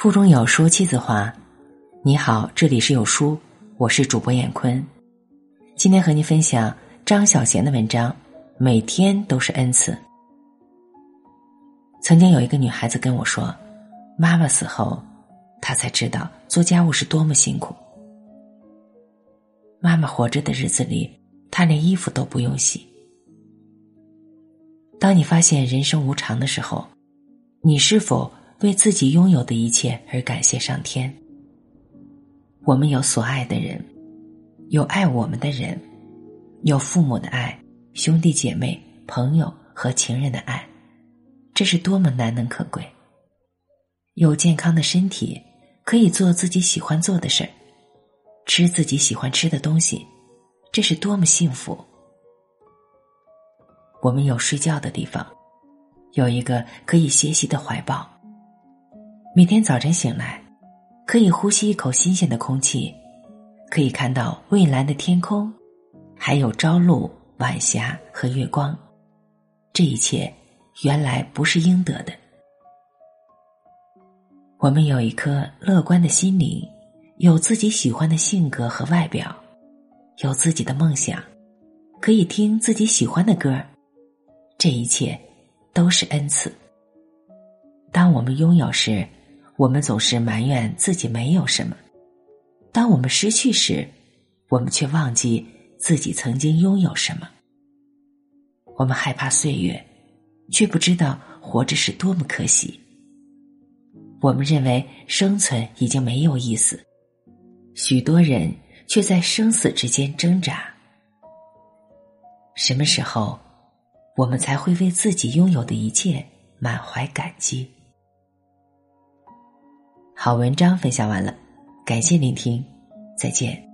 腹中有书妻子话，你好，这里是有书，我是主播闫坤。今天和您分享张小娴的文章，每天都是恩赐。曾经有一个女孩子跟我说，妈妈死后，她才知道做家务是多么辛苦。妈妈活着的日子里，她连衣服都不用洗。当你发现人生无常的时候，你是否？为自己拥有的一切而感谢上天。我们有所爱的人，有爱我们的人，有父母的爱、兄弟姐妹、朋友和情人的爱，这是多么难能可贵。有健康的身体，可以做自己喜欢做的事儿，吃自己喜欢吃的东西，这是多么幸福。我们有睡觉的地方，有一个可以歇息的怀抱。每天早晨醒来，可以呼吸一口新鲜的空气，可以看到蔚蓝的天空，还有朝露、晚霞和月光。这一切原来不是应得的。我们有一颗乐观的心灵，有自己喜欢的性格和外表，有自己的梦想，可以听自己喜欢的歌这一切都是恩赐。当我们拥有时，我们总是埋怨自己没有什么，当我们失去时，我们却忘记自己曾经拥有什么。我们害怕岁月，却不知道活着是多么可喜。我们认为生存已经没有意思，许多人却在生死之间挣扎。什么时候，我们才会为自己拥有的一切满怀感激？好文章分享完了，感谢聆听，再见。